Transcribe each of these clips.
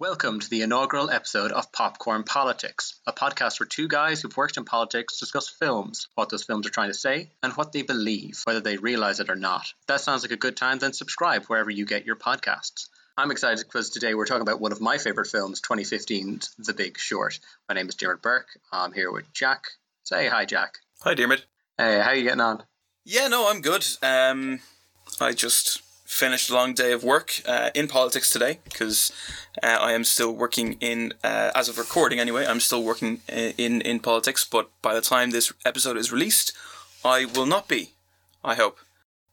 Welcome to the inaugural episode of Popcorn Politics, a podcast where two guys who've worked in politics discuss films, what those films are trying to say, and what they believe, whether they realize it or not. If that sounds like a good time, then subscribe wherever you get your podcasts. I'm excited because today we're talking about one of my favorite films, 2015's The Big Short. My name is Dermot Burke. I'm here with Jack. Say hi, Jack. Hi, Dermot. Hey, how are you getting on? Yeah, no, I'm good. Um, I just finished a long day of work uh, in politics today because uh, I am still working in, uh, as of recording anyway, I'm still working in, in politics, but by the time this episode is released, I will not be, I hope.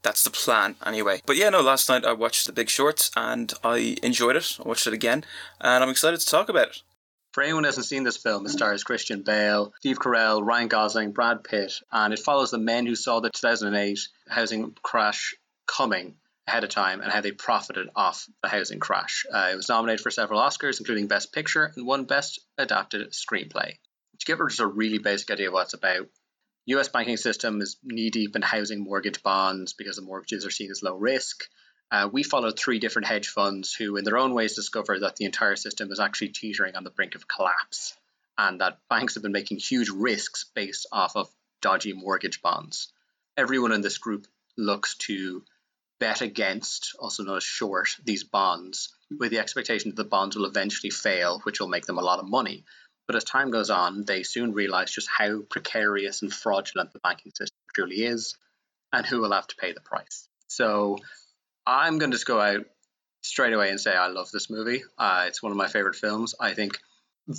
That's the plan anyway. But yeah, no, last night I watched The Big Short and I enjoyed it. I watched it again and I'm excited to talk about it. For anyone who hasn't seen this film, it stars Christian Bale, Steve Carell, Ryan Gosling, Brad Pitt, and it follows the men who saw the 2008 housing crash coming ahead of time and how they profited off the housing crash. Uh, it was nominated for several Oscars, including Best Picture and won Best Adapted Screenplay. To give us a really basic idea of what it's about, U.S. banking system is knee deep in housing mortgage bonds because the mortgages are seen as low risk. Uh, we followed three different hedge funds who, in their own ways, discovered that the entire system is actually teetering on the brink of collapse and that banks have been making huge risks based off of dodgy mortgage bonds. Everyone in this group looks to bet against, also known as short, these bonds with the expectation that the bonds will eventually fail, which will make them a lot of money. But as time goes on, they soon realize just how precarious and fraudulent the banking system truly is and who will have to pay the price. So I'm going to just go out straight away and say I love this movie. Uh, it's one of my favorite films. I think,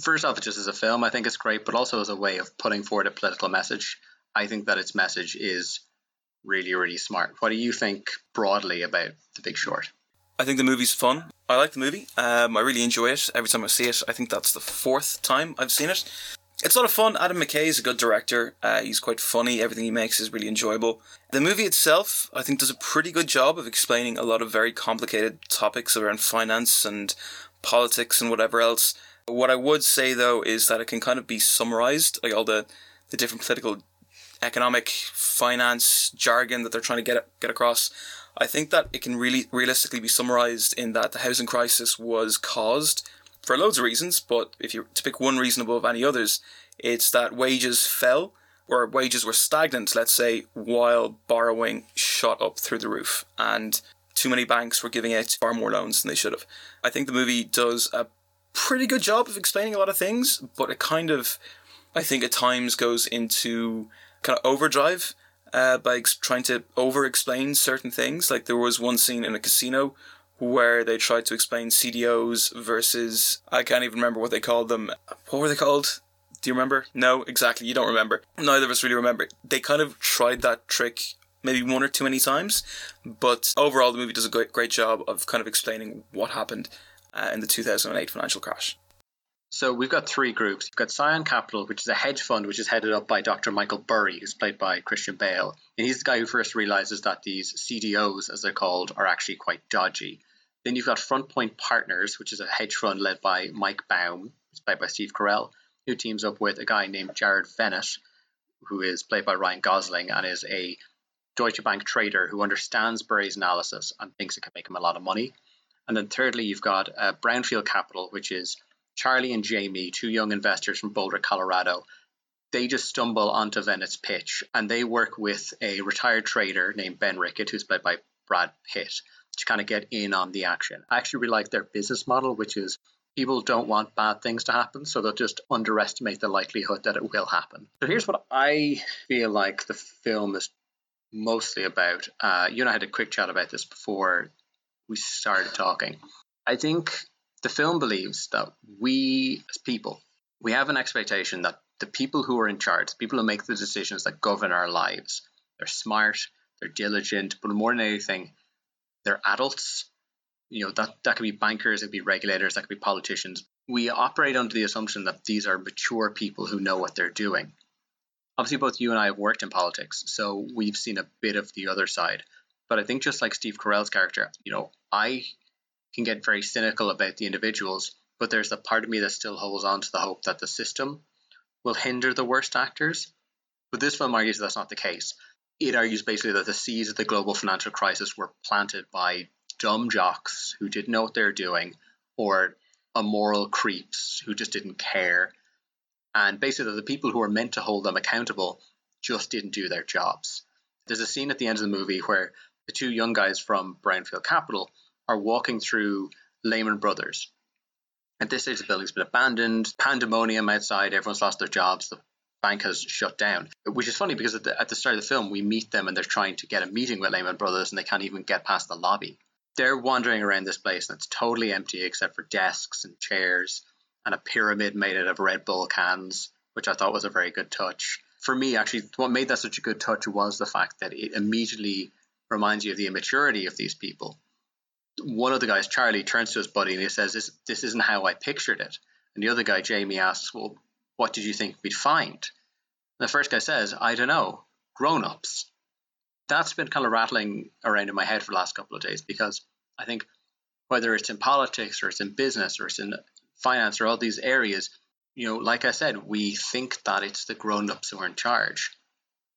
first off, just as a film, I think it's great, but also as a way of putting forward a political message. I think that its message is really, really smart. What do you think broadly about The Big Short? I think the movie's fun. I like the movie. Um, I really enjoy it every time I see it. I think that's the fourth time I've seen it. It's a lot of fun. Adam McKay is a good director. Uh, he's quite funny. Everything he makes is really enjoyable. The movie itself, I think, does a pretty good job of explaining a lot of very complicated topics around finance and politics and whatever else. What I would say though is that it can kind of be summarized, like all the, the different political economic finance jargon that they're trying to get get across. I think that it can really realistically be summarized in that the housing crisis was caused for loads of reasons, but if you to pick one reason above any others, it's that wages fell or wages were stagnant, let's say, while borrowing shot up through the roof and too many banks were giving out far more loans than they should have. I think the movie does a pretty good job of explaining a lot of things, but it kind of I think at times goes into kind of overdrive uh, by ex- trying to over explain certain things. Like there was one scene in a casino where they tried to explain CDOs versus I can't even remember what they called them. What were they called? Do you remember? No, exactly. You don't remember. Neither of us really remember. They kind of tried that trick maybe one or too many times, but overall the movie does a great, great job of kind of explaining what happened uh, in the 2008 financial crash. So we've got three groups. You've got Scion Capital, which is a hedge fund which is headed up by Dr. Michael Burry, who's played by Christian Bale. And he's the guy who first realizes that these CDOs, as they're called, are actually quite dodgy. Then you've got Front Point Partners, which is a hedge fund led by Mike Baum, who's played by Steve Carell, who teams up with a guy named Jared Vennett, who is played by Ryan Gosling and is a Deutsche Bank trader who understands Burry's analysis and thinks it can make him a lot of money. And then thirdly, you've got uh, Brownfield Capital, which is Charlie and Jamie, two young investors from Boulder, Colorado, they just stumble onto Vennett's pitch and they work with a retired trader named Ben Rickert, who's played by Brad Pitt, to kind of get in on the action. I actually really like their business model, which is people don't want bad things to happen, so they'll just underestimate the likelihood that it will happen. So here's what I feel like the film is mostly about. Uh, you and I had a quick chat about this before we started talking. I think the film believes that we as people, we have an expectation that the people who are in charge, people who make the decisions that govern our lives, they're smart, they're diligent, but more than anything, they're adults. You know, that, that could be bankers, it could be regulators, that could be politicians. We operate under the assumption that these are mature people who know what they're doing. Obviously, both you and I have worked in politics, so we've seen a bit of the other side. But I think just like Steve Carell's character, you know, I can get very cynical about the individuals, but there's a part of me that still holds on to the hope that the system will hinder the worst actors. But this film argues that's not the case. It argues basically that the seeds of the global financial crisis were planted by dumb jocks who didn't know what they were doing, or immoral creeps who just didn't care. And basically, the people who were meant to hold them accountable just didn't do their jobs. There's a scene at the end of the movie where the two young guys from Brownfield Capital are walking through Lehman Brothers. At this stage, the building's been abandoned, pandemonium outside, everyone's lost their jobs, the bank has shut down. Which is funny because at the, at the start of the film, we meet them and they're trying to get a meeting with Lehman Brothers and they can't even get past the lobby. They're wandering around this place and it's totally empty except for desks and chairs and a pyramid made out of Red Bull cans, which I thought was a very good touch. For me, actually, what made that such a good touch was the fact that it immediately reminds you of the immaturity of these people. One of the guys, Charlie, turns to his buddy and he says, "This this isn't how I pictured it." And the other guy, Jamie, asks, "Well, what did you think we'd find?" And the first guy says, "I don't know, grown-ups." That's been kind of rattling around in my head for the last couple of days because I think whether it's in politics or it's in business or it's in finance or all these areas, you know, like I said, we think that it's the grown-ups who are in charge.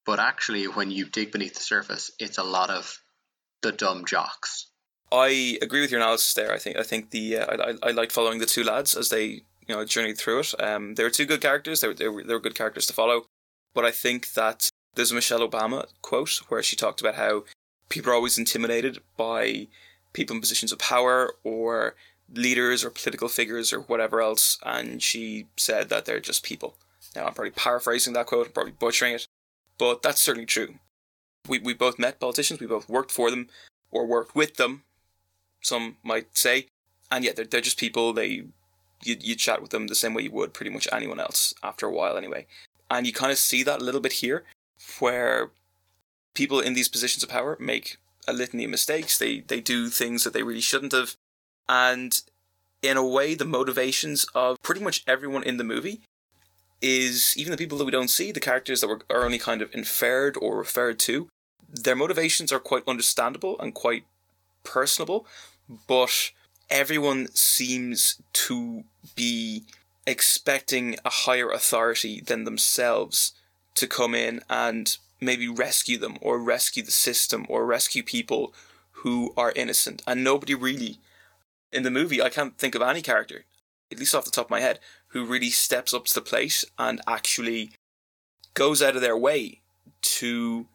But actually, when you dig beneath the surface, it's a lot of the dumb jocks. I agree with your analysis there. I think I think the uh, I, I liked following the two lads as they you know journeyed through it. Um, they were two good characters. They were, they were they were good characters to follow. But I think that there's a Michelle Obama quote where she talked about how people are always intimidated by people in positions of power or leaders or political figures or whatever else, and she said that they're just people. Now I'm probably paraphrasing that quote, I'm probably butchering it, but that's certainly true. We we both met politicians, we both worked for them or worked with them. Some might say, and yet they're they're just people. They you you chat with them the same way you would pretty much anyone else after a while anyway, and you kind of see that a little bit here, where people in these positions of power make a litany of mistakes. They they do things that they really shouldn't have, and in a way, the motivations of pretty much everyone in the movie is even the people that we don't see, the characters that were, are only kind of inferred or referred to, their motivations are quite understandable and quite personable, but everyone seems to be expecting a higher authority than themselves to come in and maybe rescue them or rescue the system or rescue people who are innocent. And nobody really, in the movie, I can't think of any character, at least off the top of my head, who really steps up to the plate and actually goes out of their way to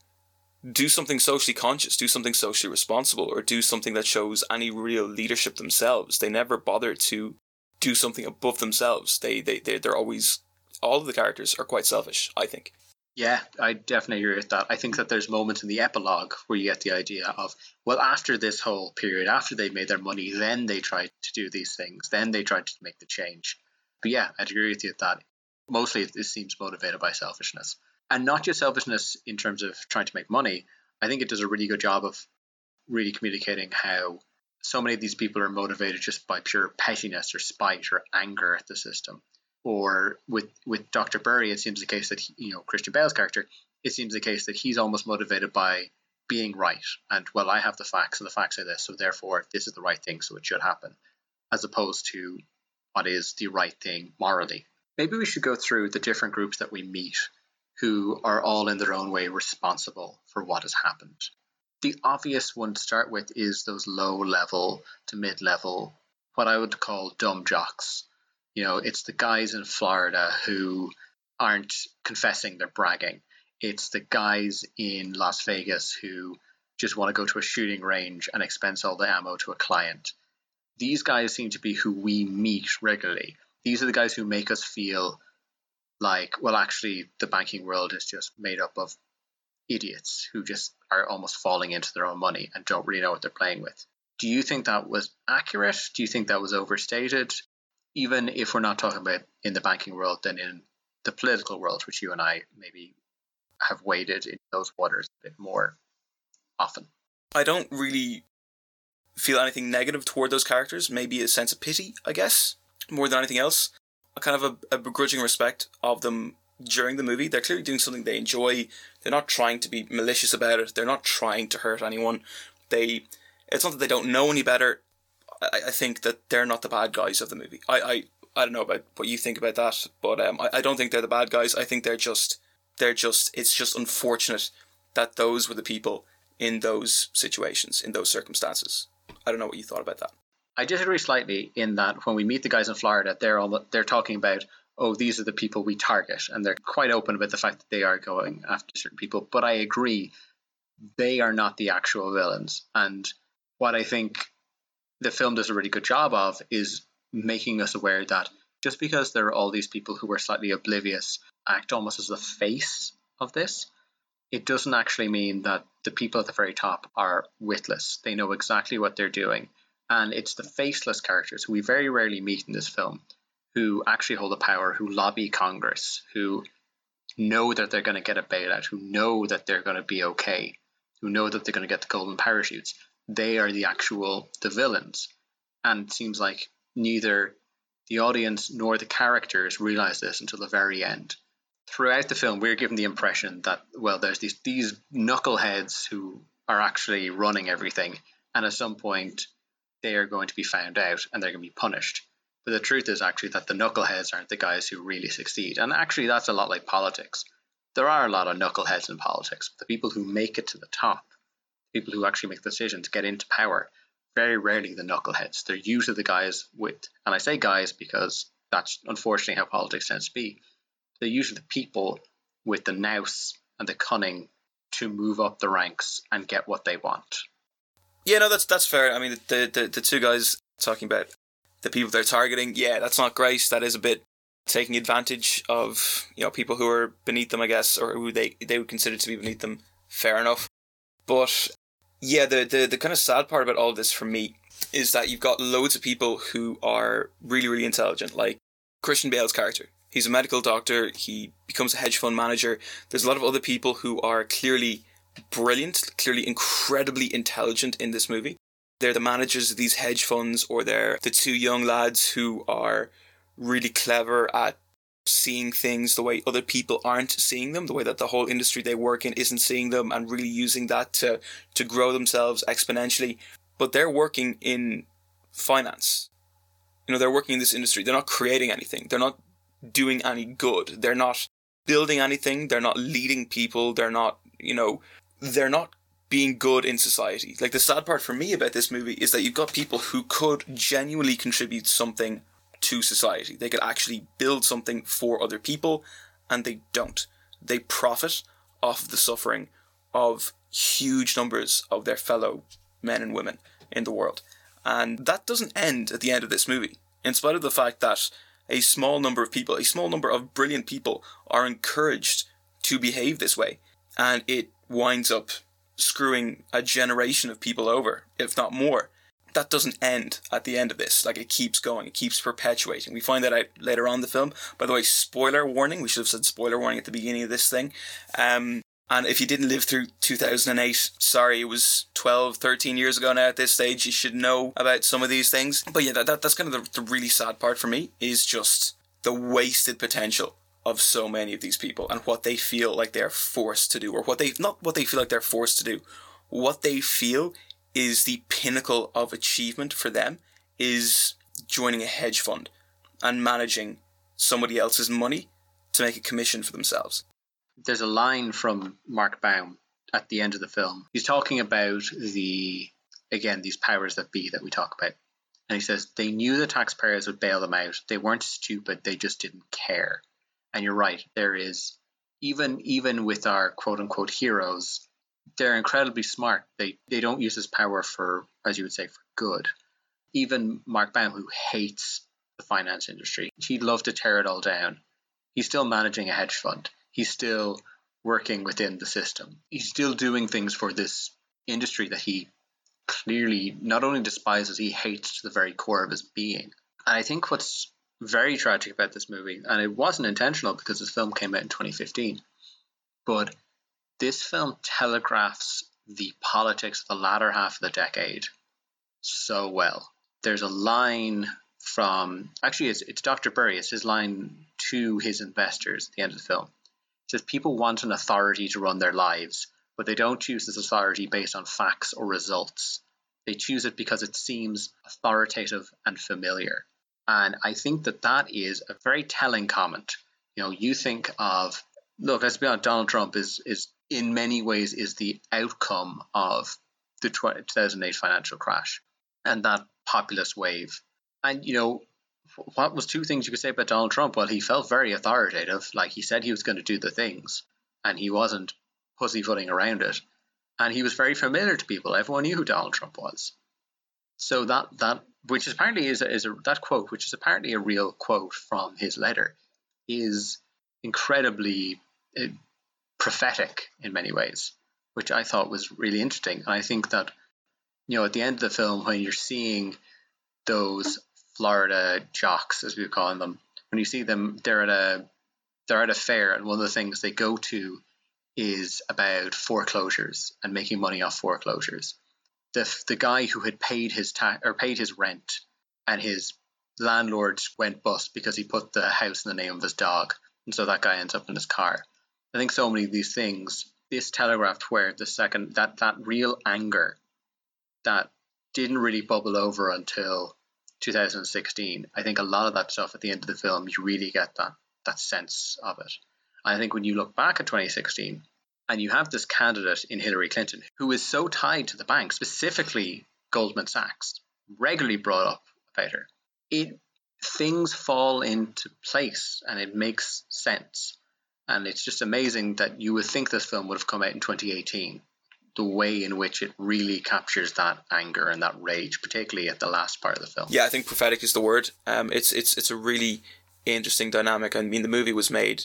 do something socially conscious, do something socially responsible, or do something that shows any real leadership themselves. They never bother to do something above themselves. They they they they're always all of the characters are quite selfish. I think. Yeah, I definitely agree with that. I think that there's moments in the epilogue where you get the idea of, well, after this whole period, after they made their money, then they tried to do these things, then they tried to make the change. But yeah, I'd agree with you that mostly this seems motivated by selfishness. And not just selfishness in terms of trying to make money. I think it does a really good job of really communicating how so many of these people are motivated just by pure pettiness or spite or anger at the system or with with Dr. Burry, it seems the case that he, you know Christian Bale's character, it seems the case that he's almost motivated by being right and well, I have the facts and the facts are this, so therefore this is the right thing, so it should happen, as opposed to what is the right thing morally. Maybe we should go through the different groups that we meet who are all in their own way responsible for what has happened. The obvious one to start with is those low level to mid level, what I would call dumb jocks you know, it's the guys in Florida who aren't confessing they're bragging. It's the guys in Las Vegas who just want to go to a shooting range and expense all the ammo to a client. These guys seem to be who we meet regularly. These are the guys who make us feel like, well, actually, the banking world is just made up of idiots who just are almost falling into their own money and don't really know what they're playing with. Do you think that was accurate? Do you think that was overstated? even if we're not talking about in the banking world, then in the political world, which you and I maybe have waded in those waters a bit more often. I don't really feel anything negative toward those characters. Maybe a sense of pity, I guess, more than anything else. A kind of a, a begrudging respect of them during the movie. They're clearly doing something they enjoy. They're not trying to be malicious about it. They're not trying to hurt anyone. They, it's not that they don't know any better. I, I think that they're not the bad guys of the movie. I, I, I don't know about what you think about that, but um, I, I don't think they're the bad guys. I think they're just they're just it's just unfortunate that those were the people in those situations, in those circumstances. I don't know what you thought about that. I disagree slightly in that when we meet the guys in Florida, they're all they're talking about oh these are the people we target, and they're quite open about the fact that they are going after certain people. But I agree, they are not the actual villains, and what I think the film does a really good job of is making us aware that just because there are all these people who are slightly oblivious act almost as the face of this, it doesn't actually mean that the people at the very top are witless. They know exactly what they're doing. And it's the faceless characters who we very rarely meet in this film who actually hold the power, who lobby Congress, who know that they're going to get a bailout, who know that they're going to be okay, who know that they're going to get the golden parachutes. They are the actual the villains. And it seems like neither the audience nor the characters realize this until the very end throughout the film, we're given the impression that well, there's these these knuckleheads who are actually running everything, and at some point they are going to be found out and they're going to be punished. But the truth is actually that the knuckleheads aren't the guys who really succeed, and actually that's a lot like politics. There are a lot of knuckleheads in politics, the people who make it to the top, people who actually make the decision get into power, very rarely the knuckleheads. They're usually the guys with, and I say guys because that's unfortunately how politics tends to be they're usually the people with the nous and the cunning to move up the ranks and get what they want. Yeah, no, that's that's fair. I mean, the the, the two guys talking about the people they're targeting, yeah, that's not great. That is a bit taking advantage of you know people who are beneath them, I guess, or who they they would consider to be beneath them. Fair enough, but yeah, the the the kind of sad part about all this for me is that you've got loads of people who are really really intelligent, like Christian Bale's character. He's a medical doctor. He becomes a hedge fund manager. There's a lot of other people who are clearly brilliant, clearly incredibly intelligent in this movie. They're the managers of these hedge funds, or they're the two young lads who are really clever at seeing things the way other people aren't seeing them, the way that the whole industry they work in isn't seeing them, and really using that to, to grow themselves exponentially. But they're working in finance. You know, they're working in this industry. They're not creating anything. They're not doing any good. They're not building anything. They're not leading people. They're not, you know, they're not being good in society. Like the sad part for me about this movie is that you've got people who could genuinely contribute something to society. They could actually build something for other people, and they don't. They profit off the suffering of huge numbers of their fellow men and women in the world. And that doesn't end at the end of this movie. In spite of the fact that a small number of people, a small number of brilliant people are encouraged to behave this way. And it winds up screwing a generation of people over, if not more. That doesn't end at the end of this. Like it keeps going, it keeps perpetuating. We find that out later on the film. By the way, spoiler warning. We should have said spoiler warning at the beginning of this thing. Um, and if you didn't live through 2008, sorry, it was 12, 13 years ago now at this stage, you should know about some of these things. But yeah, that, that that's kind of the, the really sad part for me is just the wasted potential of so many of these people and what they feel like they're forced to do, or what they, not what they feel like they're forced to do, what they feel is the pinnacle of achievement for them is joining a hedge fund and managing somebody else's money to make a commission for themselves there's a line from Mark Baum at the end of the film. He's talking about the again these powers that be that we talk about. And he says they knew the taxpayers would bail them out. They weren't stupid, they just didn't care. And you're right, there is even even with our quote unquote heroes, they're incredibly smart. They they don't use this power for, as you would say, for good. Even Mark Baum, who hates the finance industry, he'd love to tear it all down. He's still managing a hedge fund he's still working within the system. He's still doing things for this industry that he clearly not only despises, he hates to the very core of his being. And I think what's very tragic about this movie, and it wasn't intentional because this film came out in 2015, but this film telegraphs the politics of the latter half of the decade so well. There's a line from actually it's, it's Dr. Burry, it's his line to his investors at the end of the film says people want an authority to run their lives, but they don't choose this authority based on facts or results. They choose it because it seems authoritative and familiar. And I think that that is a very telling comment. You know, you think of, look, let's be honest, Donald Trump is, is in many ways is the outcome of the 2008 financial crash. And that populist wave. And, you know, what was two things you could say about Donald Trump? Well, he felt very authoritative. Like he said he was going to do the things, and he wasn't pussyfooting around it. And he was very familiar to people. Everyone knew who Donald Trump was. So that that which is apparently is a, is a, that quote, which is apparently a real quote from his letter, is incredibly uh, prophetic in many ways, which I thought was really interesting. And I think that you know at the end of the film when you're seeing those Florida jocks, as we call them, when you see them, they're at a they're at a fair, and one of the things they go to is about foreclosures and making money off foreclosures. The the guy who had paid his tax or paid his rent, and his landlord went bust because he put the house in the name of his dog, and so that guy ends up in his car. I think so many of these things this telegraphed where the second that that real anger that didn't really bubble over until 2016. I think a lot of that stuff at the end of the film, you really get that that sense of it. I think when you look back at 2016 and you have this candidate in Hillary Clinton who is so tied to the bank, specifically Goldman Sachs, regularly brought up about her, it things fall into place and it makes sense. And it's just amazing that you would think this film would have come out in 2018 the way in which it really captures that anger and that rage, particularly at the last part of the film. Yeah, I think prophetic is the word. Um, it's it's it's a really interesting dynamic. I mean, the movie was made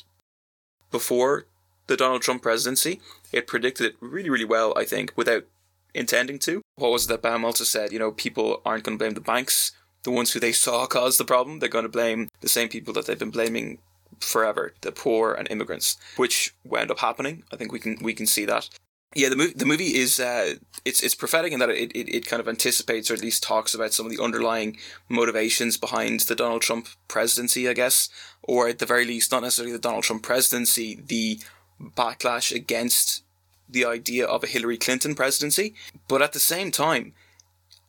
before the Donald Trump presidency. It predicted it really, really well. I think without intending to. What was it that Baum also said? You know, people aren't going to blame the banks, the ones who they saw caused the problem. They're going to blame the same people that they've been blaming forever, the poor and immigrants, which wound up happening. I think we can we can see that. Yeah, the movie the movie is uh, it's it's prophetic in that it, it, it kind of anticipates or at least talks about some of the underlying motivations behind the Donald Trump presidency, I guess, or at the very least, not necessarily the Donald Trump presidency, the backlash against the idea of a Hillary Clinton presidency. But at the same time,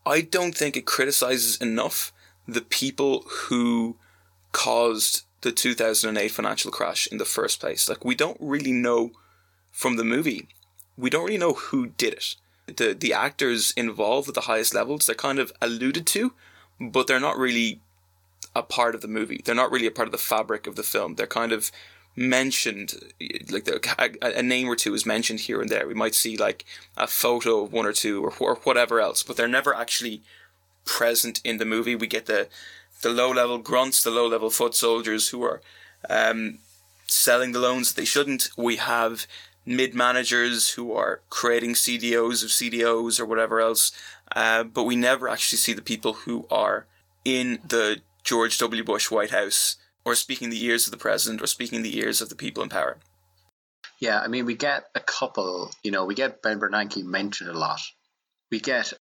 I don't think it criticizes enough the people who caused the 2008 financial crash in the first place. Like we don't really know from the movie we don't really know who did it. The the actors involved at the highest levels, they're kind of alluded to, but they're not really a part of the movie. They're not really a part of the fabric of the film. They're kind of mentioned, like the, a, a, name or two is mentioned here and there. We might see like a photo of one or two or, or whatever else, but they're never actually present in the movie. We get the the low level grunts, the low level foot soldiers who are um, selling the loans that they shouldn't. We have mid managers who are creating CDOs of CDOs or whatever else, uh, but we never actually see the people who are in the George W. Bush White House or speaking the ears of the president or speaking the ears of the people in power. Yeah, I mean, we get a couple, you know, we get Ben Bernanke mentioned a lot. We get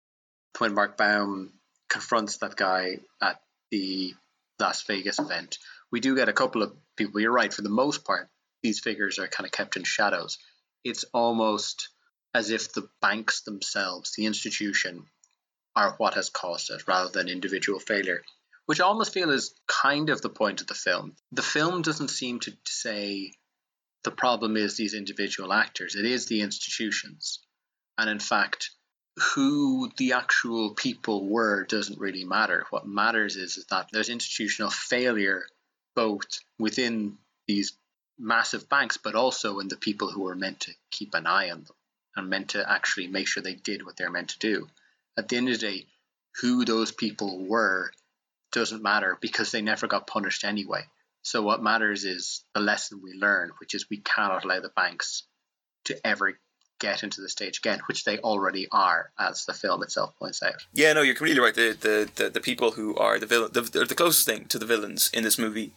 when Mark Baum confronts that guy at the Las Vegas event. We do get a couple of people. You're right. For the most part, these figures are kind of kept in shadows it's almost as if the banks themselves, the institution, are what has caused it rather than individual failure, which I almost feel is kind of the point of the film. The film doesn't seem to say the problem is these individual actors, it is the institutions. And in fact, who the actual people were doesn't really matter. What matters is, is that there's institutional failure both within these massive banks, but also in the people who were meant to keep an eye on them and meant to actually make sure they did what they're meant to do. At the end of the day, who those people were doesn't matter because they never got punished anyway. So what matters is the lesson we learn, which is we cannot allow the banks to ever get into the stage again, which they already are, as the film itself points out. Yeah, no, you're completely right. The the, the, the people who are the villain, the, the closest thing to the villains in this movie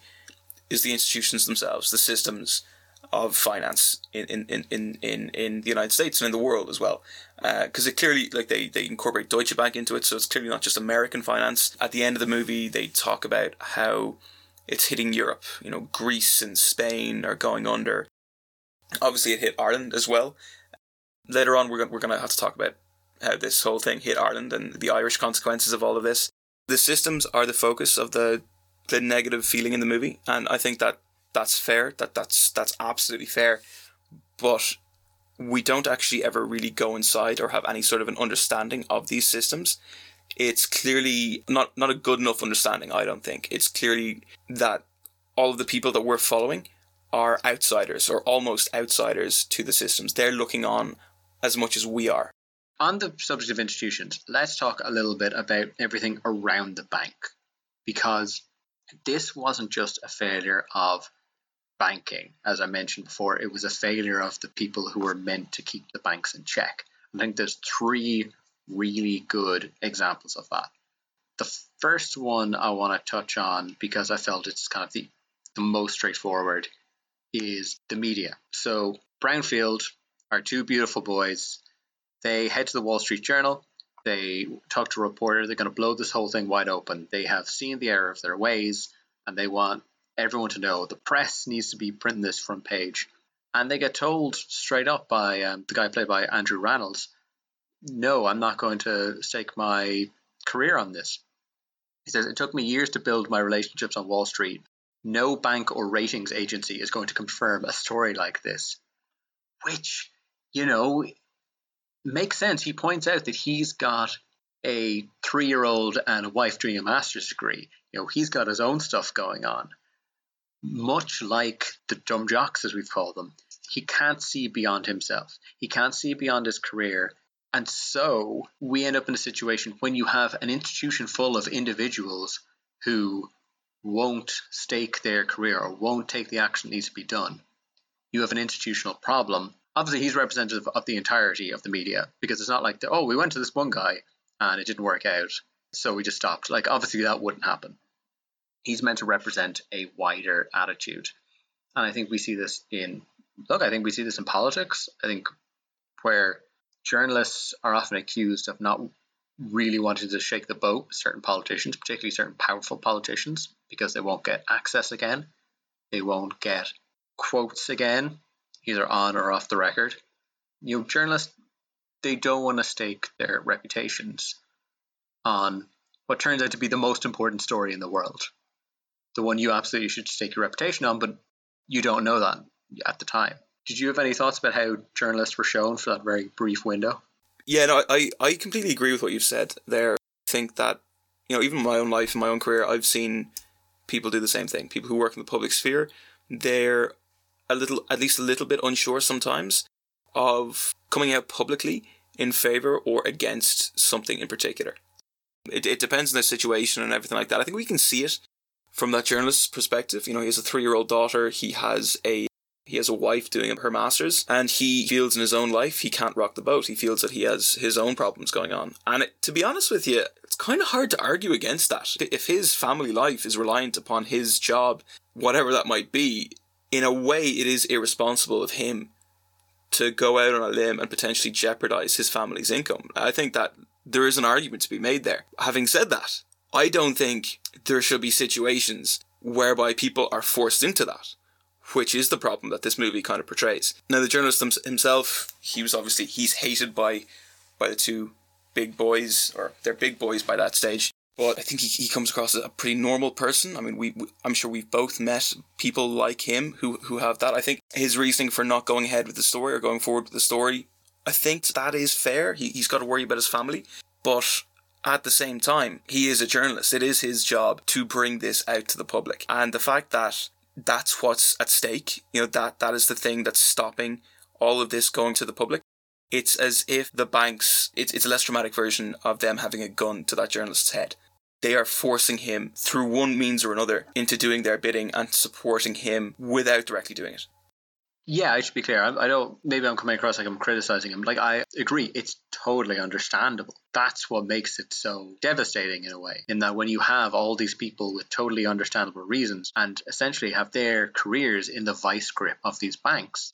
is the institutions themselves, the systems of finance in in, in, in, in the United States and in the world as well. Because uh, it clearly, like they, they incorporate Deutsche Bank into it, so it's clearly not just American finance. At the end of the movie, they talk about how it's hitting Europe. You know, Greece and Spain are going under. Obviously, it hit Ireland as well. Later on, we're going we're going to have to talk about how this whole thing hit Ireland and the Irish consequences of all of this. The systems are the focus of the the negative feeling in the movie, and I think that that's fair. That that's that's absolutely fair, but we don't actually ever really go inside or have any sort of an understanding of these systems. it's clearly not not a good enough understanding. I don't think it's clearly that all of the people that we're following are outsiders or almost outsiders to the systems. They're looking on as much as we are. On the subject of institutions, let's talk a little bit about everything around the bank because this wasn't just a failure of banking. As I mentioned before, it was a failure of the people who were meant to keep the banks in check. I think there's three really good examples of that. The first one I want to touch on because I felt it's kind of the, the most straightforward is the media. So Brownfield are two beautiful boys. They head to the Wall Street Journal. They talk to a reporter. They're going to blow this whole thing wide open. They have seen the error of their ways, and they want everyone to know the press needs to be printing this front page. And they get told straight up by um, the guy played by Andrew Rannells, no, I'm not going to stake my career on this. He says, It took me years to build my relationships on Wall Street. No bank or ratings agency is going to confirm a story like this. Which, you know, makes sense. He points out that he's got a three year old and a wife doing a master's degree. You know, he's got his own stuff going on. Much like the dumb jocks, as we've called them, he can't see beyond himself. He can't see beyond his career and so we end up in a situation when you have an institution full of individuals who won't stake their career or won't take the action that needs to be done. You have an institutional problem. Obviously, he's representative of the entirety of the media because it's not like, the, oh, we went to this one guy and it didn't work out, so we just stopped. Like, obviously, that wouldn't happen. He's meant to represent a wider attitude. And I think we see this in, look, I think we see this in politics. I think where journalists are often accused of not really wanting to shake the boat with certain politicians, particularly certain powerful politicians, because they won't get access again. They won't get quotes again, either on or off the record. You know, journalists, they don't want to stake their reputations on what turns out to be the most important story in the world. The one you absolutely should stake your reputation on, but you don't know that at the time. Did you have any thoughts about how journalists were shown for that very brief window? Yeah, no, I, I completely agree with what you've said there. I think that, you know, even in my own life, and my own career, I've seen people do the same thing. People who work in the public sphere, they're a little, at least a little bit unsure sometimes of coming out publicly in favor or against something in particular. It, it depends on the situation and everything like that. I think we can see it from that journalist's perspective. You know, he has a three year old daughter, he has a he has a wife doing her masters, and he feels in his own life he can't rock the boat. He feels that he has his own problems going on. And it, to be honest with you, it's kind of hard to argue against that. If his family life is reliant upon his job, whatever that might be, in a way it is irresponsible of him to go out on a limb and potentially jeopardize his family's income. I think that there is an argument to be made there. Having said that, I don't think there should be situations whereby people are forced into that which is the problem that this movie kind of portrays. Now, the journalist himself, he was obviously he's hated by by the two big boys, or they're big boys by that stage. But I think he, he comes across as a pretty normal person. I mean, we, we I'm sure we've both met people like him who who have that. I think his reasoning for not going ahead with the story or going forward with the story, I think that is fair. He he's got to worry about his family, but at the same time, he is a journalist. It is his job to bring this out to the public. And the fact that that's what's at stake. You know, that that is the thing that's stopping all of this going to the public. It's as if the banks, it's, it's a less dramatic version of them having a gun to that journalist's head. They are forcing him through one means or another into doing their bidding and supporting him without directly doing it. Yeah, I should be clear. I, I don't. Maybe I'm coming across like I'm criticizing him. Like I agree, it's totally understandable. That's what makes it so devastating in a way. In that when you have all these people with totally understandable reasons and essentially have their careers in the vice grip of these banks,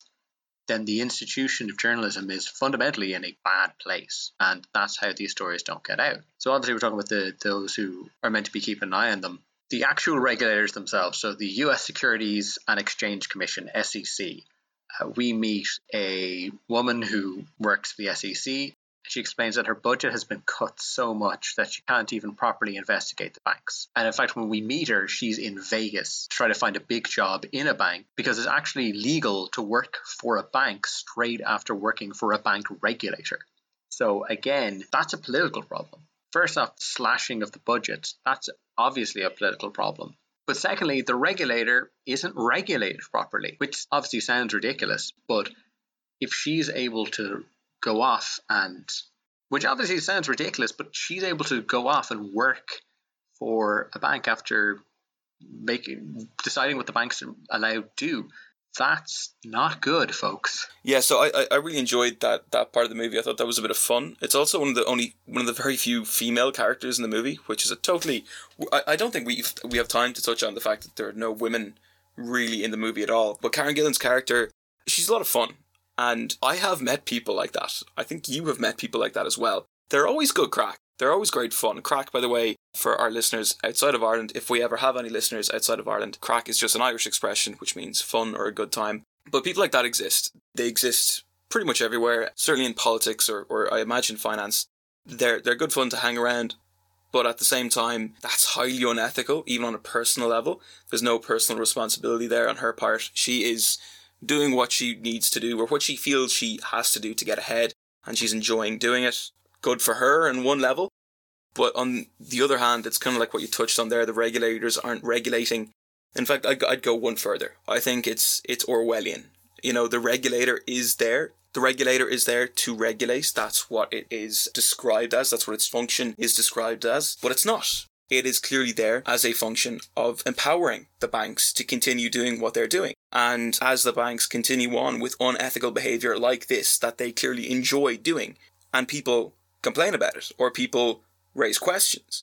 then the institution of journalism is fundamentally in a bad place, and that's how these stories don't get out. So obviously, we're talking about the those who are meant to be keeping an eye on them. The actual regulators themselves, so the U.S. Securities and Exchange Commission (SEC), uh, we meet a woman who works for the SEC. She explains that her budget has been cut so much that she can't even properly investigate the banks. And in fact, when we meet her, she's in Vegas to try to find a big job in a bank because it's actually legal to work for a bank straight after working for a bank regulator. So again, that's a political problem. First off, slashing of the budget. That's obviously a political problem. But secondly, the regulator isn't regulated properly, which obviously sounds ridiculous. But if she's able to go off and, which obviously sounds ridiculous, but she's able to go off and work for a bank after making deciding what the banks allowed to do that's not good, folks. Yeah, so I, I really enjoyed that that part of the movie. I thought that was a bit of fun. It's also one of the only one of the very few female characters in the movie, which is a totally. I, I don't think we we have time to touch on the fact that there are no women really in the movie at all. But Karen Gillan's character, she's a lot of fun, and I have met people like that. I think you have met people like that as well. They're always good craic. They're always great fun. Craic, by the way, for our listeners outside of Ireland, if we ever have any listeners outside of Ireland, craic is just an Irish expression which means fun or a good time. But people like that exist. They exist pretty much everywhere, certainly in politics or, or I imagine finance. They're, they're good fun to hang around, but at the same time, that's highly unethical, even on a personal level. There's no personal responsibility there on her part. She is doing what she needs to do or what she feels she has to do to get ahead, and she's enjoying doing it good for her in one level. But on the other hand, it's kind of like what you touched on there. The regulators aren't regulating. In fact, I'd, I'd go one further. I think it's it's Orwellian. You know, the regulator is there. The regulator is there to regulate. That's what it is described as. That's what its function is described as. But it's not. It is clearly there as a function of empowering the banks to continue doing what they're doing. And as the banks continue on with unethical behavior like this that they clearly enjoy doing, and people complain about it or people raise questions.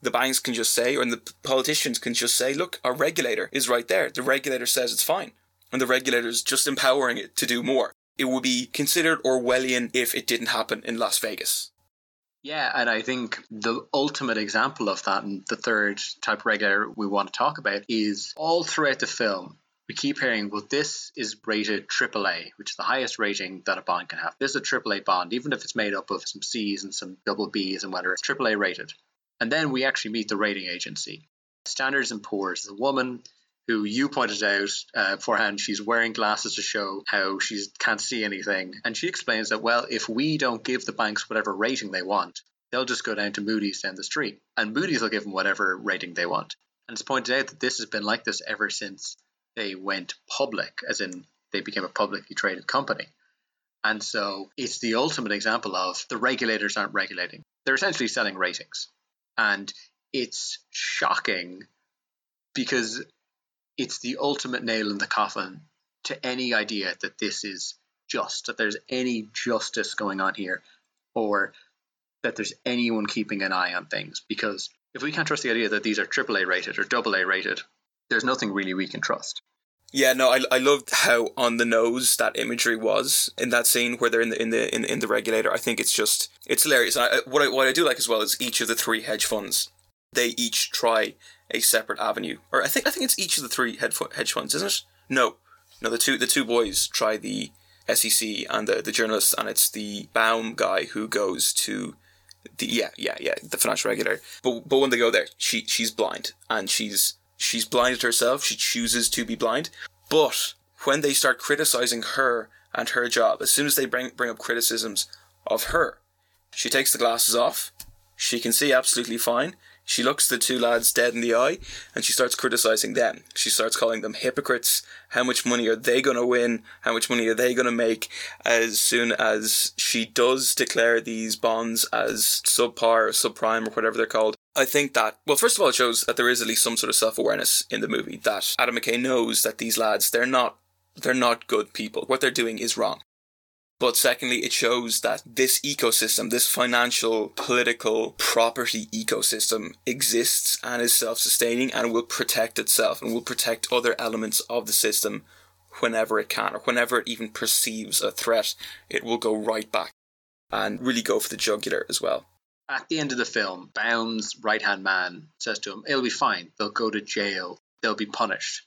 The banks can just say, or the politicians can just say, look, our regulator is right there. The regulator says it's fine. And the regulator is just empowering it to do more. It would be considered Orwellian if it didn't happen in Las Vegas. Yeah, and I think the ultimate example of that, and the third type of regulator we want to talk about, is all throughout the film, we keep hearing, well, this is rated AAA, which is the highest rating that a bond can have. This is a AAA bond, even if it's made up of some C's and some double B's and whatever, it's AAA rated. And then we actually meet the rating agency. Standards and Poor's, the woman who you pointed out uh, beforehand, she's wearing glasses to show how she can't see anything. And she explains that, well, if we don't give the banks whatever rating they want, they'll just go down to Moody's down the street. And Moody's will give them whatever rating they want. And it's pointed out that this has been like this ever since they went public, as in they became a publicly traded company. And so it's the ultimate example of the regulators aren't regulating. They're essentially selling ratings. And it's shocking because it's the ultimate nail in the coffin to any idea that this is just, that there's any justice going on here, or that there's anyone keeping an eye on things. Because if we can't trust the idea that these are AAA rated or AA rated, there's nothing really we can trust. Yeah, no, I, I loved how on the nose that imagery was in that scene where they're in the in the in, in the regulator. I think it's just it's hilarious. I, uh, what I what I do like as well is each of the three hedge funds, they each try a separate avenue, or I think I think it's each of the three hedge funds, isn't it? No, no, the two the two boys try the SEC and the the journalists, and it's the Baum guy who goes to the yeah yeah yeah the financial regulator. But but when they go there, she she's blind and she's she's blinded herself. She chooses to be blind. But when they start criticizing her and her job, as soon as they bring, bring up criticisms of her, she takes the glasses off. She can see absolutely fine. She looks the two lads dead in the eye and she starts criticizing them. She starts calling them hypocrites. How much money are they going to win? How much money are they going to make? As soon as she does declare these bonds as subpar, or subprime, or whatever they're called, I think that, well, first of all, it shows that there is at least some sort of self awareness in the movie that Adam McKay knows that these lads, they're not, they're not good people. What they're doing is wrong. But secondly, it shows that this ecosystem, this financial, political, property ecosystem exists and is self sustaining and will protect itself and will protect other elements of the system whenever it can or whenever it even perceives a threat. It will go right back and really go for the jugular as well at the end of the film, Baum's right hand man says to him, It'll be fine. They'll go to jail. They'll be punished.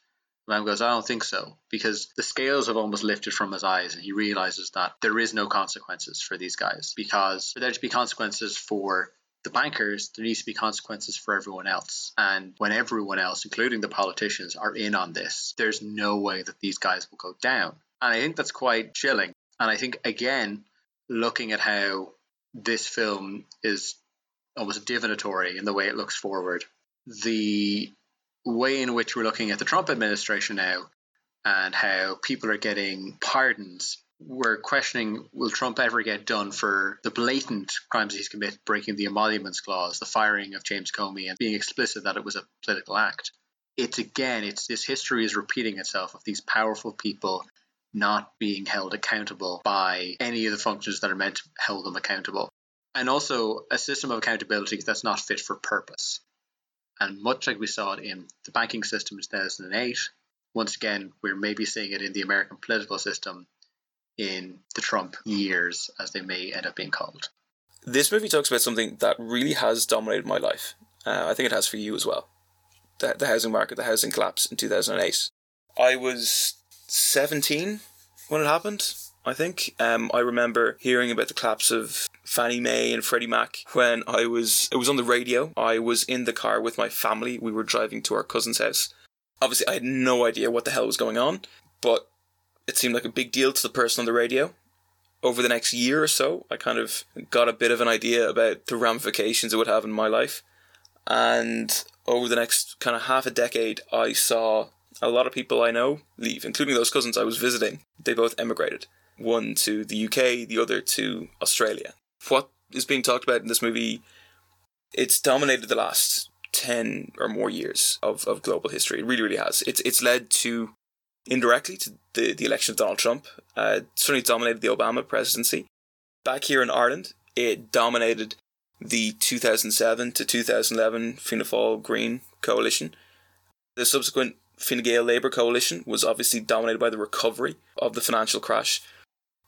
Baum goes, I don't think so, because the scales have almost lifted from his eyes, and he realizes that there is no consequences for these guys. Because for there to be consequences for the bankers, there needs to be consequences for everyone else. And when everyone else, including the politicians, are in on this, there's no way that these guys will go down. And I think that's quite chilling. And I think, again, looking at how this film is almost divinatory in the way it looks forward. The way in which we're looking at the Trump administration now and how people are getting pardons. We're questioning will Trump ever get done for the blatant crimes he's committed, breaking the emoluments clause, the firing of James Comey, and being explicit that it was a political act. It's again, it's this history is repeating itself of these powerful people not being held accountable by any of the functions that are meant to hold them accountable. And also a system of accountability that's not fit for purpose. And much like we saw it in the banking system in 2008, once again, we're maybe seeing it in the American political system in the Trump years, as they may end up being called. This movie talks about something that really has dominated my life. Uh, I think it has for you as well. The, the housing market, the housing collapse in 2008. I was 17 when it happened, I think. Um, I remember hearing about the collapse of Fannie Mae and Freddie Mac when I was, it was on the radio. I was in the car with my family. We were driving to our cousin's house obviously I had no idea what the hell was going on, but it seemed like a big deal to the person on the radio. Over the next year or so, I kind of got a bit of an idea about the ramifications it would have in my life. And over the next kind of half a decade, I saw a lot of people I know leave, including those cousins I was visiting. They both emigrated. One to the UK, the other to Australia. What is being talked about in this movie, it's dominated the last 10 or more years of, of global history. It really, really has. It's, it's led to, indirectly, to the, the election of Donald Trump. Uh, certainly dominated the Obama presidency. Back here in Ireland, it dominated the 2007 to 2011 Fianna Fáil Green coalition. The subsequent Fine Gael Labour coalition was obviously dominated by the recovery of the financial crash.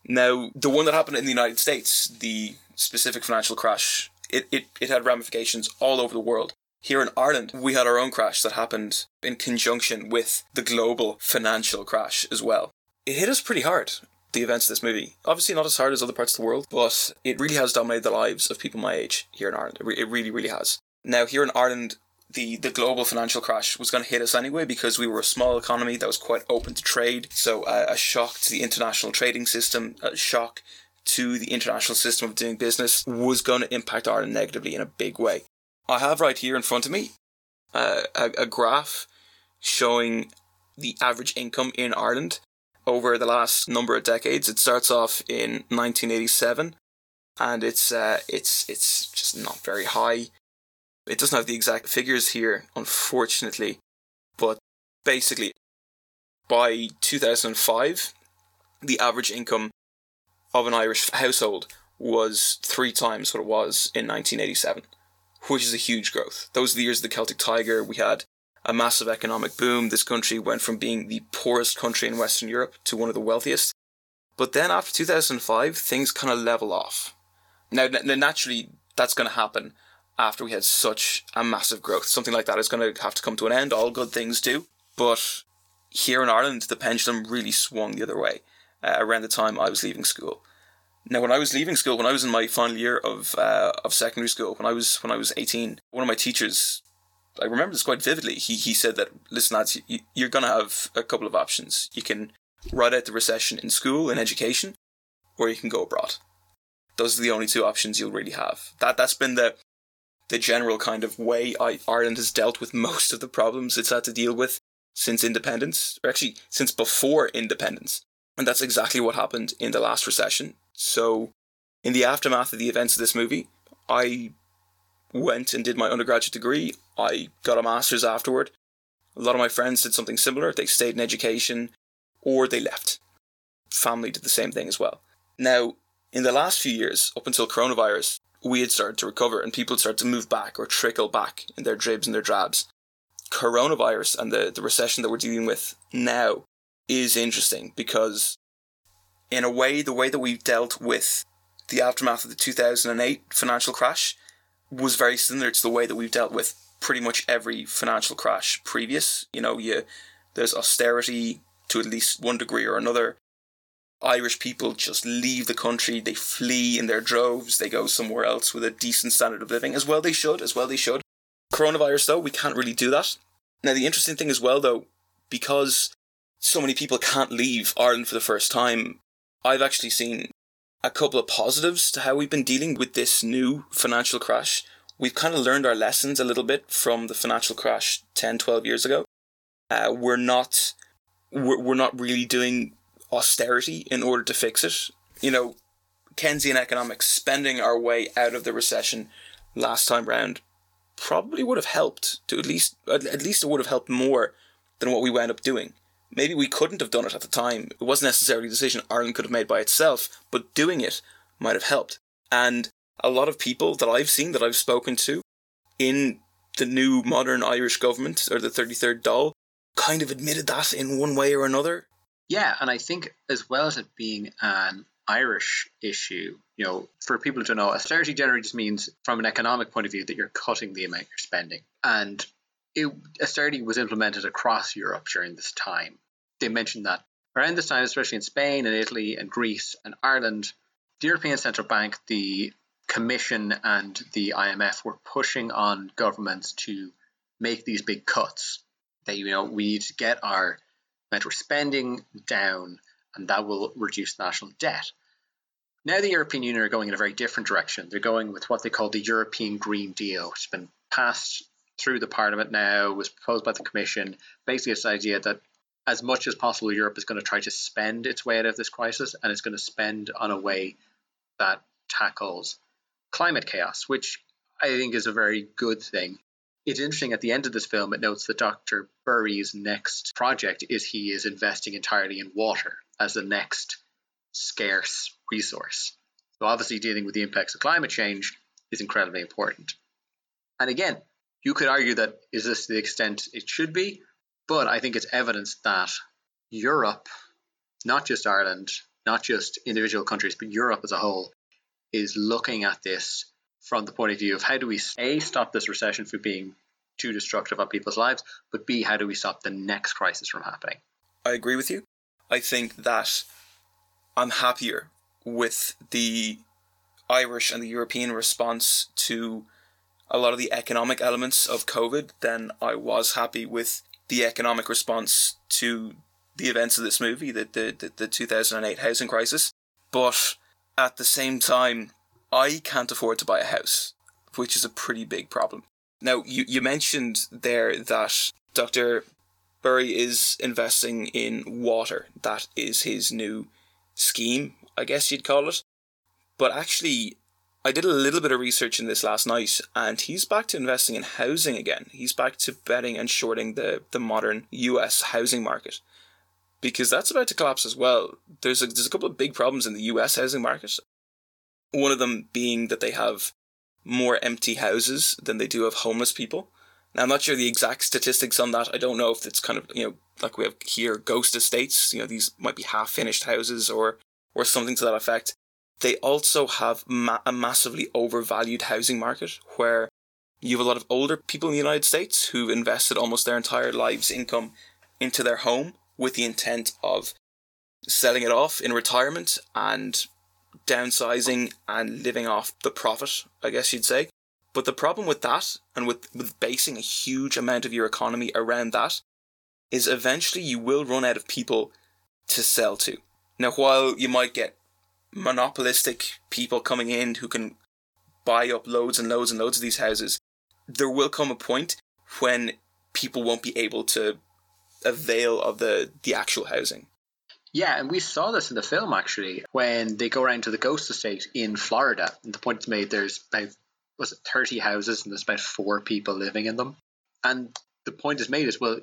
Now, the one that happened in the United States, the specific financial crash, it, it, it had ramifications all over the world. Here in Ireland, we had our own crash that happened in conjunction with the global financial crash as well. It hit us pretty hard, the events of this movie. Obviously, not as hard as other parts of the world, but it really has dominated the lives of people my age here in Ireland. It, it really, really has. Now, here in Ireland, the, the global financial crash was going to hit us anyway because we were a small economy that was quite open to trade. So, uh, a shock to the international trading system, a shock to the international system of doing business was going to impact Ireland negatively in a big way. I have right here in front of me uh, a, a graph showing the average income in Ireland over the last number of decades. It starts off in 1987, and it's uh, it's it's just not very high. It doesn't have the exact figures here, unfortunately, but basically, by 2005, the average income of an Irish household was three times what it was in 1987 which is a huge growth. Those are the years of the Celtic Tiger. We had a massive economic boom. This country went from being the poorest country in Western Europe to one of the wealthiest. But then after 2005, things kind of level off. Now, naturally, that's going to happen after we had such a massive growth. Something like that is going to have to come to an end. All good things do. But here in Ireland, the pendulum really swung the other way uh, around the time I was leaving school. Now, when I was leaving school, when I was in my final year of uh, of secondary school, when I was when I was eighteen, one of my teachers, I remember this quite vividly. He he said that listen, lads, you, you're going to have a couple of options. You can ride out the recession in school in education, or you can go abroad. Those are the only two options you'll really have. That that's been the the general kind of way I, Ireland has dealt with most of the problems it's had to deal with since independence, or actually since before independence. And that's exactly what happened in the last recession. So, in the aftermath of the events of this movie, I went and did my undergraduate degree. I got a master's afterward. A lot of my friends did something similar. They stayed in education or they left. Family did the same thing as well. Now, in the last few years, up until coronavirus, we had started to recover and people started to move back or trickle back in their dribs and their drabs. Coronavirus and the, the recession that we're dealing with now is interesting because in a way, the way that we've dealt with the aftermath of the 2008 financial crash was very similar to the way that we've dealt with pretty much every financial crash previous. You know, you there's austerity to at least one degree or another. Irish people just leave the country, they flee in their droves, they go somewhere else with a decent standard of living, as well they should, as well they should. Coronavirus, though, we can't really do that. Now, the interesting thing as well, though, because so many people can't leave Ireland for the first time, I've actually seen a couple of positives to how we've been dealing with this new financial crash we've kind of learned our lessons a little bit from the financial crash 10, 12 years ago. Uh, we're not we're, we're not really doing austerity in order to fix it. You know, Keynesian economics spending our way out of the recession last time round probably would have helped to at least at least it would have helped more than what we wound up doing. Maybe we couldn't have done it at the time. It wasn't necessarily a decision Ireland could have made by itself, but doing it might have helped. And a lot of people that I've seen that I've spoken to in the new modern Irish government or the 33rd Dáil kind of admitted that in one way or another. Yeah, and I think as well as it being an Irish issue, you know, for people to know, austerity generally just means from an economic point of view that you're cutting the amount you're spending. And it, austerity was implemented across Europe during this time. They mentioned that around this time, especially in Spain and Italy and Greece and Ireland, the European Central Bank, the Commission, and the IMF were pushing on governments to make these big cuts. That you know we need to get our we're spending down, and that will reduce national debt. Now the European Union are going in a very different direction. They're going with what they call the European Green Deal, which has been passed through the Parliament now, was proposed by the Commission. Basically, it's the idea that as much as possible, Europe is going to try to spend its way out of this crisis, and it's going to spend on a way that tackles climate chaos, which I think is a very good thing. It's interesting at the end of this film, it notes that Dr. Burry's next project is he is investing entirely in water as the next scarce resource. So, obviously, dealing with the impacts of climate change is incredibly important. And again, you could argue that is this the extent it should be? But I think it's evidence that Europe, not just Ireland, not just individual countries, but Europe as a whole, is looking at this from the point of view of how do we a stop this recession from being too destructive on people's lives, but b how do we stop the next crisis from happening? I agree with you. I think that I'm happier with the Irish and the European response to a lot of the economic elements of COVID than I was happy with the economic response to the events of this movie, the, the, the, the 2008 housing crisis. But at the same time, I can't afford to buy a house, which is a pretty big problem. Now, you, you mentioned there that Dr. Burry is investing in water. That is his new scheme, I guess you'd call it. But actually, I did a little bit of research in this last night, and he's back to investing in housing again. He's back to betting and shorting the, the modern US housing market because that's about to collapse as well. There's a, there's a couple of big problems in the US housing market. One of them being that they have more empty houses than they do of homeless people. Now, I'm not sure the exact statistics on that. I don't know if it's kind of, you know, like we have here ghost estates, you know, these might be half finished houses or, or something to that effect. They also have ma- a massively overvalued housing market where you have a lot of older people in the United States who've invested almost their entire lives' income into their home with the intent of selling it off in retirement and downsizing and living off the profit, I guess you'd say. But the problem with that and with, with basing a huge amount of your economy around that is eventually you will run out of people to sell to. Now, while you might get monopolistic people coming in who can buy up loads and loads and loads of these houses, there will come a point when people won't be able to avail of the, the actual housing. Yeah, and we saw this in the film actually when they go around to the ghost estate in Florida. And the point is made there's about was it 30 houses and there's about four people living in them. And the point is made is well,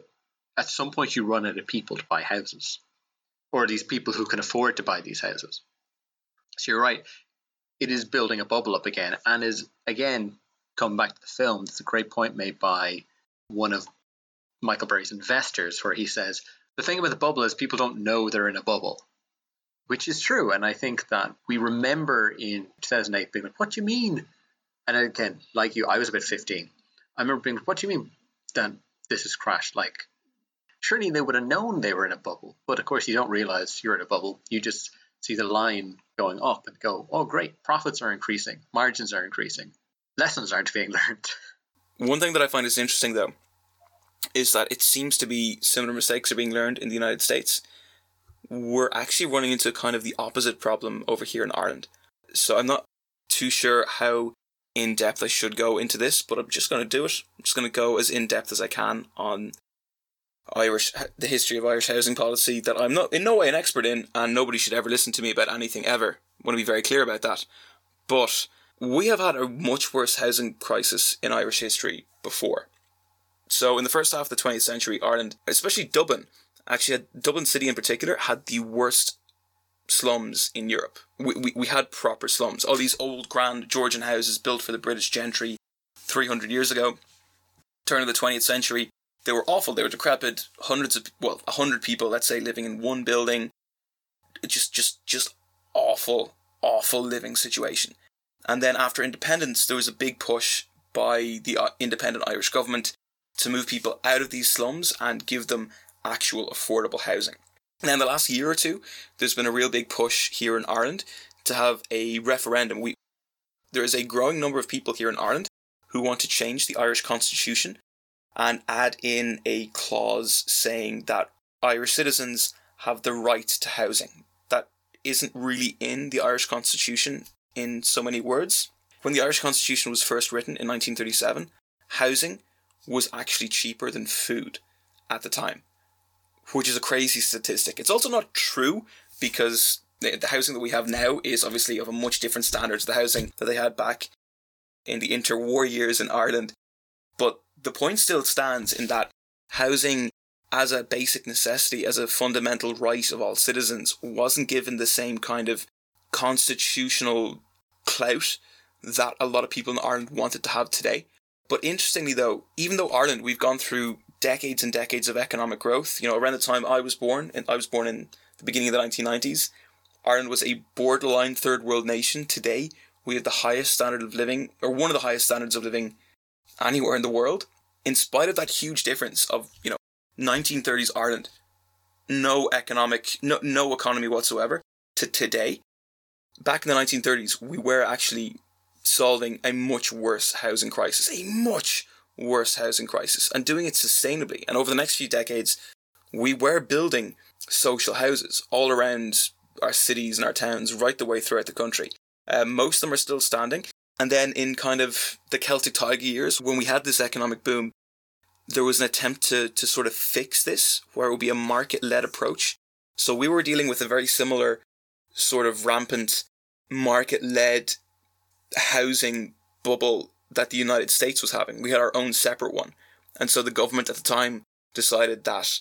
at some point you run out of people to buy houses, or these people who can afford to buy these houses. So you're right. It is building a bubble up again, and is again coming back to the film. It's a great point made by one of Michael Burry's investors, where he says the thing about the bubble is people don't know they're in a bubble, which is true. And I think that we remember in 2008 being like, "What do you mean?" And again, like you, I was about 15. I remember being, "What do you mean that this has crashed?" Like, surely they would have known they were in a bubble, but of course you don't realize you're in a bubble. You just see the line going up and go, oh, great, profits are increasing, margins are increasing, lessons aren't being learned. One thing that I find is interesting, though, is that it seems to be similar mistakes are being learned in the United States. We're actually running into kind of the opposite problem over here in Ireland. So I'm not too sure how in depth I should go into this, but I'm just going to do it. I'm just going to go as in depth as I can on Irish the history of Irish housing policy that I'm not in no way an expert in, and nobody should ever listen to me about anything ever. I want to be very clear about that. But we have had a much worse housing crisis in Irish history before. So in the first half of the 20th century, Ireland, especially Dublin, actually had, Dublin City in particular, had the worst slums in Europe. We, we, we had proper slums. All these old grand Georgian houses built for the British gentry 300 years ago, turn of the 20th century, they were awful. They were decrepit. Hundreds of well, a hundred people, let's say, living in one building. Just, just, just awful, awful living situation. And then after independence, there was a big push by the uh, independent Irish government to move people out of these slums and give them actual affordable housing. Now, in the last year or two, there's been a real big push here in Ireland to have a referendum. We, there is a growing number of people here in Ireland who want to change the Irish constitution and add in a clause saying that Irish citizens have the right to housing. That isn't really in the Irish Constitution in so many words. When the Irish Constitution was first written in 1937, housing was actually cheaper than food at the time, which is a crazy statistic. It's also not true because the housing that we have now is obviously of a much different standard to the housing that they had back in the interwar years in Ireland. But the point still stands in that housing as a basic necessity, as a fundamental right of all citizens, wasn't given the same kind of constitutional clout that a lot of people in Ireland wanted to have today. But interestingly, though, even though Ireland, we've gone through decades and decades of economic growth, you know, around the time I was born, and I was born in the beginning of the 1990s, Ireland was a borderline third world nation. Today, we have the highest standard of living, or one of the highest standards of living anywhere in the world, in spite of that huge difference of, you know, 1930s Ireland, no economic, no, no economy whatsoever, to today, back in the 1930s, we were actually solving a much worse housing crisis, a much worse housing crisis, and doing it sustainably. And over the next few decades, we were building social houses all around our cities and our towns, right the way throughout the country. Uh, most of them are still standing, and then in kind of the Celtic Tiger years, when we had this economic boom, there was an attempt to, to sort of fix this, where it would be a market led approach. So we were dealing with a very similar sort of rampant market led housing bubble that the United States was having. We had our own separate one. And so the government at the time decided that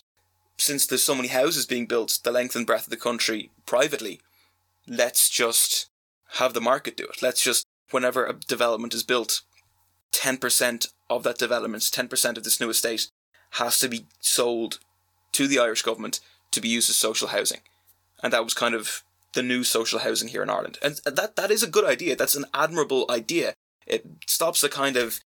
since there's so many houses being built the length and breadth of the country privately, let's just have the market do it. Let's just whenever a development is built, 10% of that development, 10% of this new estate, has to be sold to the Irish government to be used as social housing. And that was kind of the new social housing here in Ireland. And that, that is a good idea. That's an admirable idea. It stops the kind of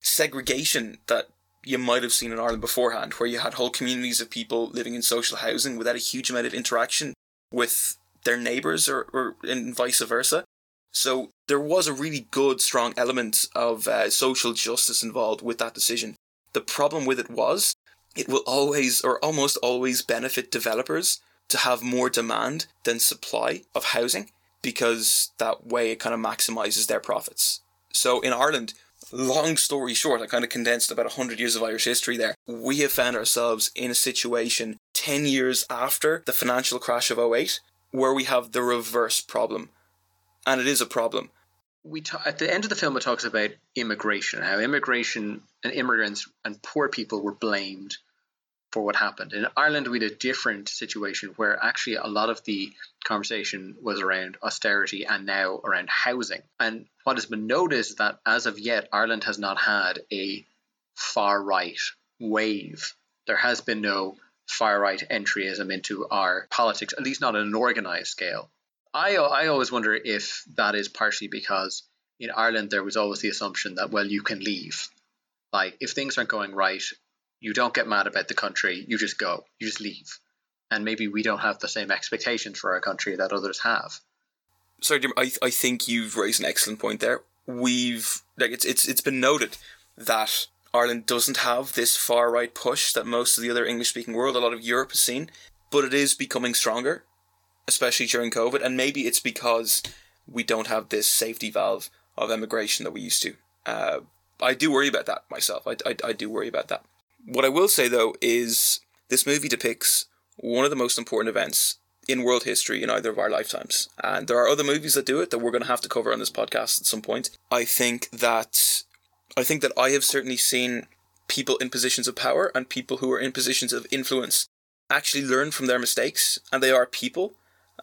segregation that you might have seen in Ireland beforehand, where you had whole communities of people living in social housing without a huge amount of interaction with their neighbours or, or and vice versa. So there was a really good, strong element of uh, social justice involved with that decision. The problem with it was it will always or almost always benefit developers to have more demand than supply of housing because that way it kind of maximizes their profits. So in Ireland, long story short, I kind of condensed about 100 years of Irish history there. We have found ourselves in a situation 10 years after the financial crash of 08 where we have the reverse problem and it is a problem. We at the end of the film, it talks about immigration, how immigration and immigrants and poor people were blamed for what happened. In Ireland, we had a different situation where actually a lot of the conversation was around austerity and now around housing. And what has been noticed is that as of yet, Ireland has not had a far right wave. There has been no far right entryism into our politics, at least not on an organized scale. I I always wonder if that is partially because in Ireland there was always the assumption that well you can leave, like if things aren't going right, you don't get mad about the country, you just go, you just leave, and maybe we don't have the same expectations for our country that others have. So I I think you've raised an excellent point there. We've like it's it's it's been noted that Ireland doesn't have this far right push that most of the other English speaking world, a lot of Europe has seen, but it is becoming stronger especially during COVID. And maybe it's because we don't have this safety valve of emigration that we used to. Uh, I do worry about that myself. I, I, I do worry about that. What I will say though is this movie depicts one of the most important events in world history in either of our lifetimes. And there are other movies that do it that we're going to have to cover on this podcast at some point. I think that I think that I have certainly seen people in positions of power and people who are in positions of influence actually learn from their mistakes and they are people.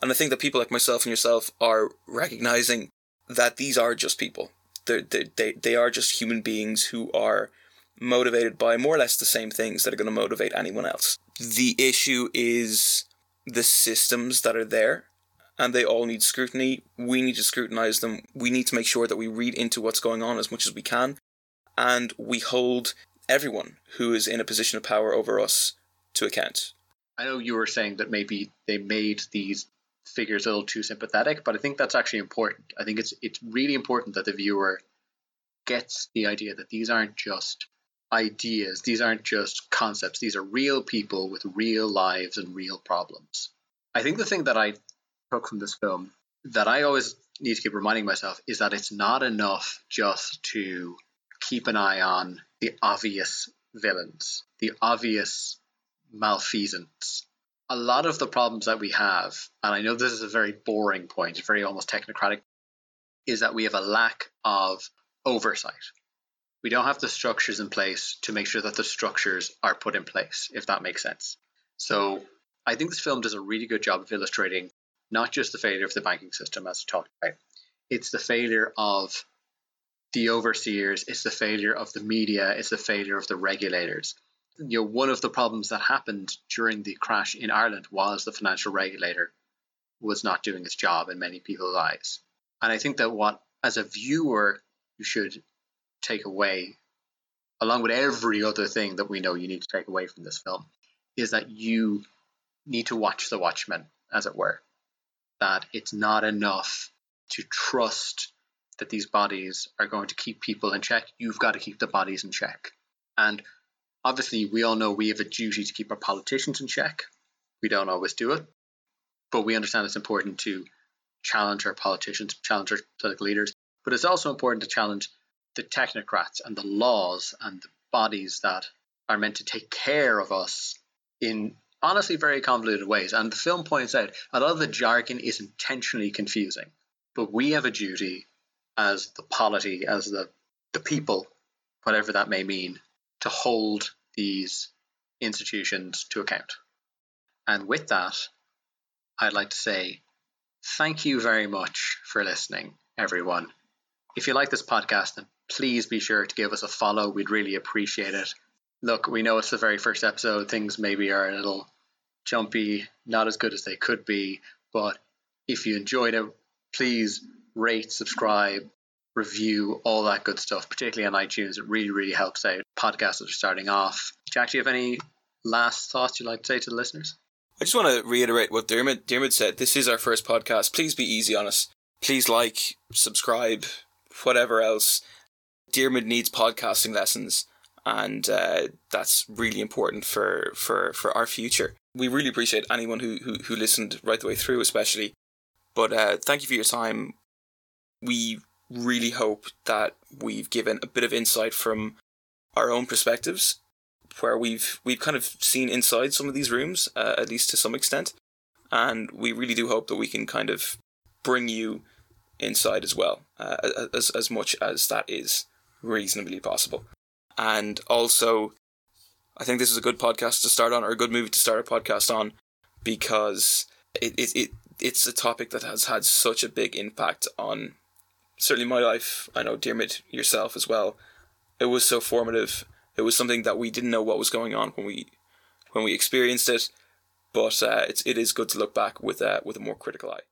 And I think that people like myself and yourself are recognizing that these are just people. They're, they they, they are just human beings who are motivated by more or less the same things that are going to motivate anyone else. The issue is the systems that are there and they all need scrutiny. We need to scrutinize them. We need to make sure that we read into what's going on as much as we can and we hold everyone who is in a position of power over us to account. I know you were saying that maybe they made these figures a little too sympathetic, but I think that's actually important. I think it's it's really important that the viewer gets the idea that these aren't just ideas, these aren't just concepts, these are real people with real lives and real problems. I think the thing that I took from this film that I always need to keep reminding myself is that it's not enough just to keep an eye on the obvious villains, the obvious malfeasance. A lot of the problems that we have, and I know this is a very boring point, very almost technocratic, is that we have a lack of oversight. We don't have the structures in place to make sure that the structures are put in place, if that makes sense. So I think this film does a really good job of illustrating not just the failure of the banking system, as we talked about, it's the failure of the overseers, it's the failure of the media, it's the failure of the regulators. You know, one of the problems that happened during the crash in Ireland was the financial regulator was not doing its job in many people's eyes. And I think that what, as a viewer, you should take away, along with every other thing that we know you need to take away from this film, is that you need to watch the Watchmen, as it were. That it's not enough to trust that these bodies are going to keep people in check, you've got to keep the bodies in check. And obviously, we all know we have a duty to keep our politicians in check. We don't always do it, but we understand it's important to challenge our politicians, challenge our political leaders. But it's also important to challenge the technocrats and the laws and the bodies that are meant to take care of us in honestly very convoluted ways. And the film points out a lot of the jargon is intentionally confusing, but we have a duty as the polity, as the, the people, whatever that may mean, to hold these institutions to account. And with that, I'd like to say thank you very much for listening, everyone. If you like this podcast, then please be sure to give us a follow. We'd really appreciate it. Look, we know it's the very first episode. Things maybe are a little jumpy, not as good as they could be. But if you enjoyed it, please rate, subscribe, review, all that good stuff, particularly on iTunes. It really, really helps out podcasts that are starting off. Jack, do you have any last thoughts you'd like to say to the listeners? I just want to reiterate what Dermot Dermot said. This is our first podcast. Please be easy on us. Please like, subscribe, whatever else. Dermot needs podcasting lessons, and uh, that's really important for, for, for our future. We really appreciate anyone who, who, who listened right the way through, especially. But uh, thank you for your time. We really hope that we've given a bit of insight from our own perspectives, where we've we've kind of seen inside some of these rooms, uh, at least to some extent, and we really do hope that we can kind of bring you inside as well, uh, as as much as that is reasonably possible. And also, I think this is a good podcast to start on, or a good movie to start a podcast on, because it, it, it it's a topic that has had such a big impact on certainly my life. I know Dermot yourself as well. It was so formative. It was something that we didn't know what was going on when we when we experienced it, but uh, it's it is good to look back with uh, with a more critical eye.